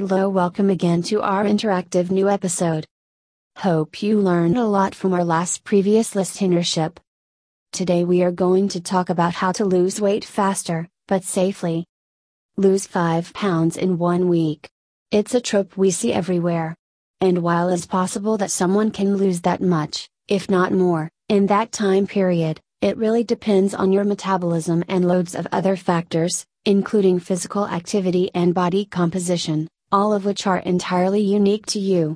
Hello, welcome again to our interactive new episode. Hope you learned a lot from our last previous listenership. Today we are going to talk about how to lose weight faster, but safely. Lose 5 pounds in one week. It's a trope we see everywhere. And while it's possible that someone can lose that much, if not more, in that time period, it really depends on your metabolism and loads of other factors, including physical activity and body composition all of which are entirely unique to you.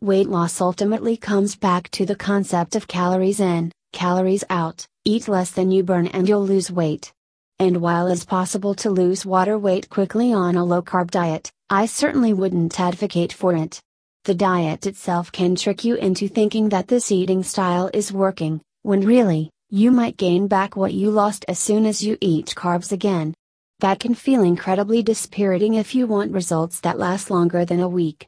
Weight loss ultimately comes back to the concept of calories in, calories out, eat less than you burn and you'll lose weight. And while it's possible to lose water weight quickly on a low carb diet, I certainly wouldn't advocate for it. The diet itself can trick you into thinking that this eating style is working, when really, you might gain back what you lost as soon as you eat carbs again. That can feel incredibly dispiriting if you want results that last longer than a week.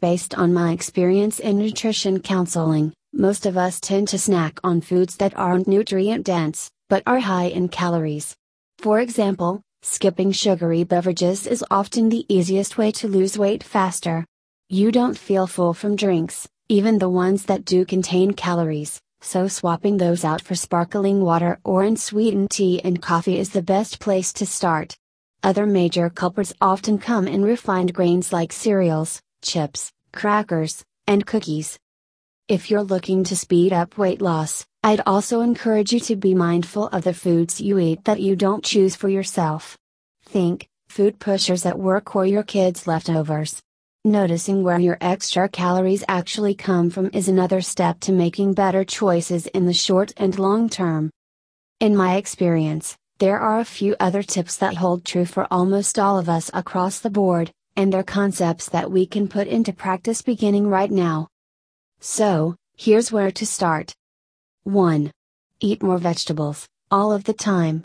Based on my experience in nutrition counseling, most of us tend to snack on foods that aren't nutrient dense, but are high in calories. For example, skipping sugary beverages is often the easiest way to lose weight faster. You don't feel full from drinks, even the ones that do contain calories so swapping those out for sparkling water or unsweetened tea and coffee is the best place to start. Other major culprits often come in refined grains like cereals, chips, crackers, and cookies. If you're looking to speed up weight loss, I'd also encourage you to be mindful of the foods you eat that you don't choose for yourself. Think, food pushers at work or your kids' leftovers. Noticing where your extra calories actually come from is another step to making better choices in the short and long term. In my experience, there are a few other tips that hold true for almost all of us across the board, and they're concepts that we can put into practice beginning right now. So, here's where to start. 1. Eat more vegetables, all of the time.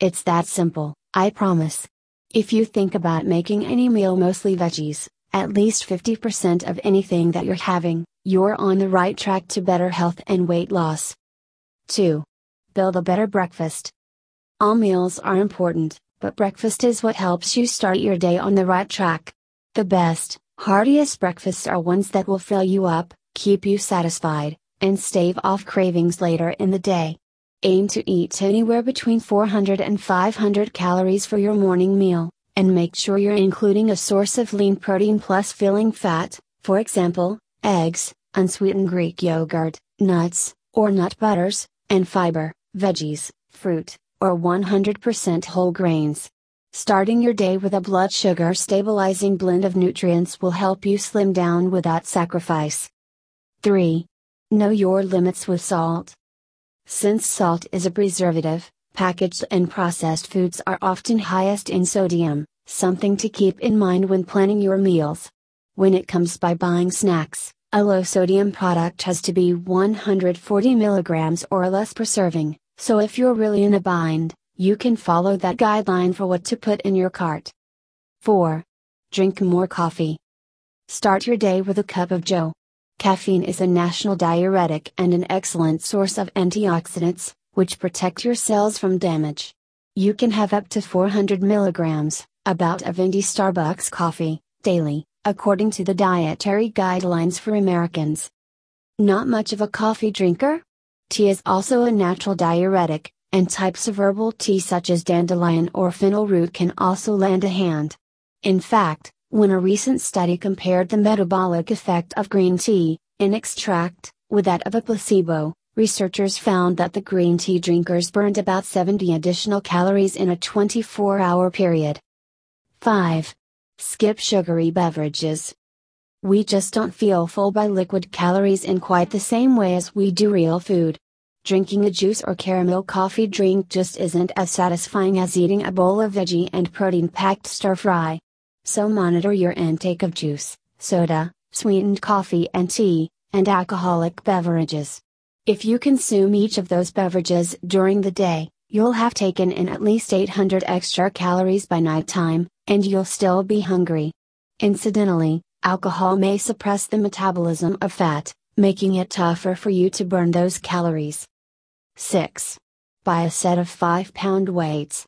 It's that simple, I promise. If you think about making any meal mostly veggies, at least 50% of anything that you're having, you're on the right track to better health and weight loss. 2. Build a better breakfast. All meals are important, but breakfast is what helps you start your day on the right track. The best, heartiest breakfasts are ones that will fill you up, keep you satisfied, and stave off cravings later in the day. Aim to eat anywhere between 400 and 500 calories for your morning meal and make sure you're including a source of lean protein plus filling fat, for example, eggs, unsweetened Greek yogurt, nuts, or nut butters, and fiber, veggies, fruit, or 100% whole grains. Starting your day with a blood sugar stabilizing blend of nutrients will help you slim down without sacrifice. 3. Know your limits with salt. Since salt is a preservative, Packaged and processed foods are often highest in sodium, something to keep in mind when planning your meals. When it comes by buying snacks, a low sodium product has to be 140 milligrams or less per serving, so if you're really in a bind, you can follow that guideline for what to put in your cart. 4. Drink more coffee. Start your day with a cup of joe. Caffeine is a national diuretic and an excellent source of antioxidants, which protect your cells from damage. You can have up to 400 milligrams, about a Venti Starbucks coffee, daily, according to the dietary guidelines for Americans. Not much of a coffee drinker? Tea is also a natural diuretic, and types of herbal tea such as dandelion or fennel root can also lend a hand. In fact, when a recent study compared the metabolic effect of green tea, in extract, with that of a placebo, researchers found that the green tea drinkers burned about 70 additional calories in a 24 hour period. 5. Skip sugary beverages. We just don't feel full by liquid calories in quite the same way as we do real food. Drinking a juice or caramel coffee drink just isn't as satisfying as eating a bowl of veggie and protein packed stir fry. So monitor your intake of juice, soda, sweetened coffee and tea, and alcoholic beverages. If you consume each of those beverages during the day, you'll have taken in at least 800 extra calories by nighttime, and you'll still be hungry. Incidentally, alcohol may suppress the metabolism of fat, making it tougher for you to burn those calories. 6. Buy a set of 5 pound weights.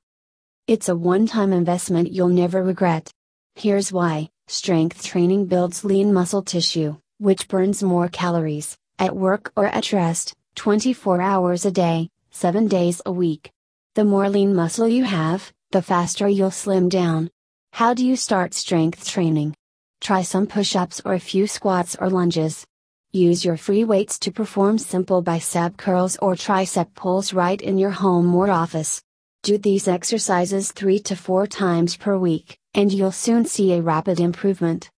It's a one time investment you'll never regret. Here's why Strength training builds lean muscle tissue, which burns more calories, at work or at rest, 24 hours a day, 7 days a week. The more lean muscle you have, the faster you'll slim down. How do you start strength training? Try some push ups or a few squats or lunges. Use your free weights to perform simple bicep curls or tricep pulls right in your home or office. Do these exercises 3 to 4 times per week, and you'll soon see a rapid improvement.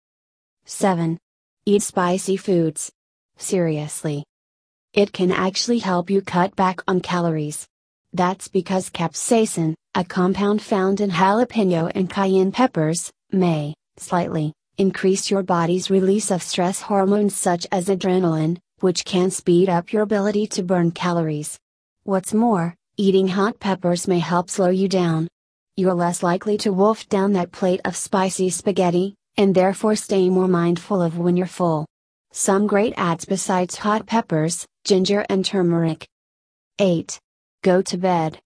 7. Eat spicy foods. Seriously. It can actually help you cut back on calories. That's because capsaicin, a compound found in jalapeno and cayenne peppers, may, slightly, increase your body's release of stress hormones such as adrenaline, which can speed up your ability to burn calories. What's more, eating hot peppers may help slow you down. You're less likely to wolf down that plate of spicy spaghetti, and therefore stay more mindful of when you're full. Some great ads besides hot peppers, ginger and turmeric. 8. Go to bed.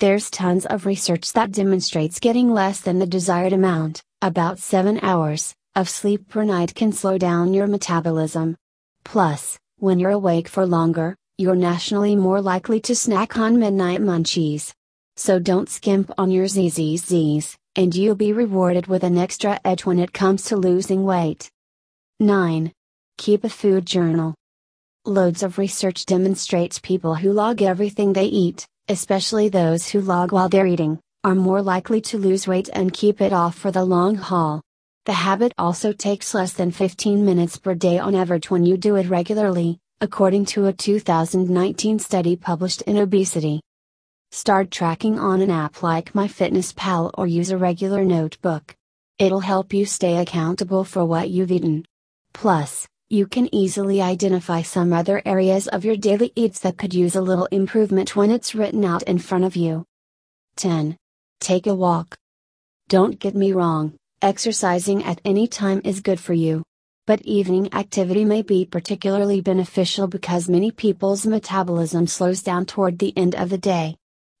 There's tons of research that demonstrates getting less than the desired amount, about 7 hours, of sleep per night can slow down your metabolism. Plus, when you're awake for longer, you're nationally more likely to snack on midnight munchies. So don't skimp on your ZZZs, and you'll be rewarded with an extra edge when it comes to losing weight. 9. Keep a food journal. Loads of research demonstrates people who log everything they eat, especially those who log while they're eating, are more likely to lose weight and keep it off for the long haul. The habit also takes less than 15 minutes per day on average when you do it regularly, according to a 2019 study published in Obesity. Start tracking on an app like MyFitnessPal or use a regular notebook. It'll help you stay accountable for what you've eaten. Plus, you can easily identify some other areas of your daily eats that could use a little improvement when it's written out in front of you. 10. Take a walk. Don't get me wrong, exercising at any time is good for you. But evening activity may be particularly beneficial because many people's metabolism slows down toward the end of the day.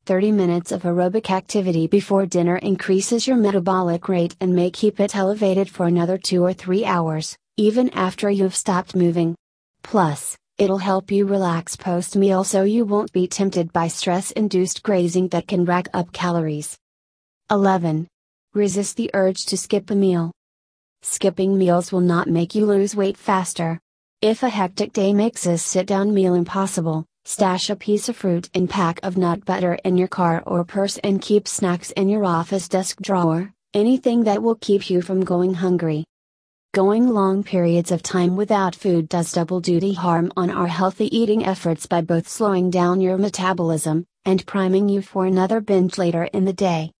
30 minutes of aerobic activity before dinner increases your metabolic rate and may keep it elevated for another 2 or 3 hours, even after you've stopped moving. Plus, It'll help you relax post meal so you won't be tempted by stress induced grazing that can rack up calories. 11. Resist the urge to skip a meal. Skipping meals will not make you lose weight faster. If a hectic day makes a sit down meal impossible, stash a piece of fruit and pack of nut butter in your car or purse and keep snacks in your office desk drawer, anything that will keep you from going hungry. Going long periods of time without food does double duty harm on our healthy eating efforts by both slowing down your metabolism and priming you for another binge later in the day.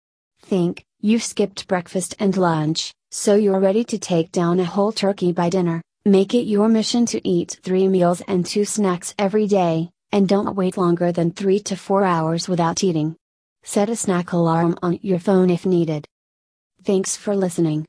Think, you've skipped breakfast and lunch, so you're ready to take down a whole turkey by dinner. Make it your mission to eat three meals and two snacks every day, and don't wait longer than three to four hours without eating. Set a snack alarm on your phone if needed. Thanks for listening.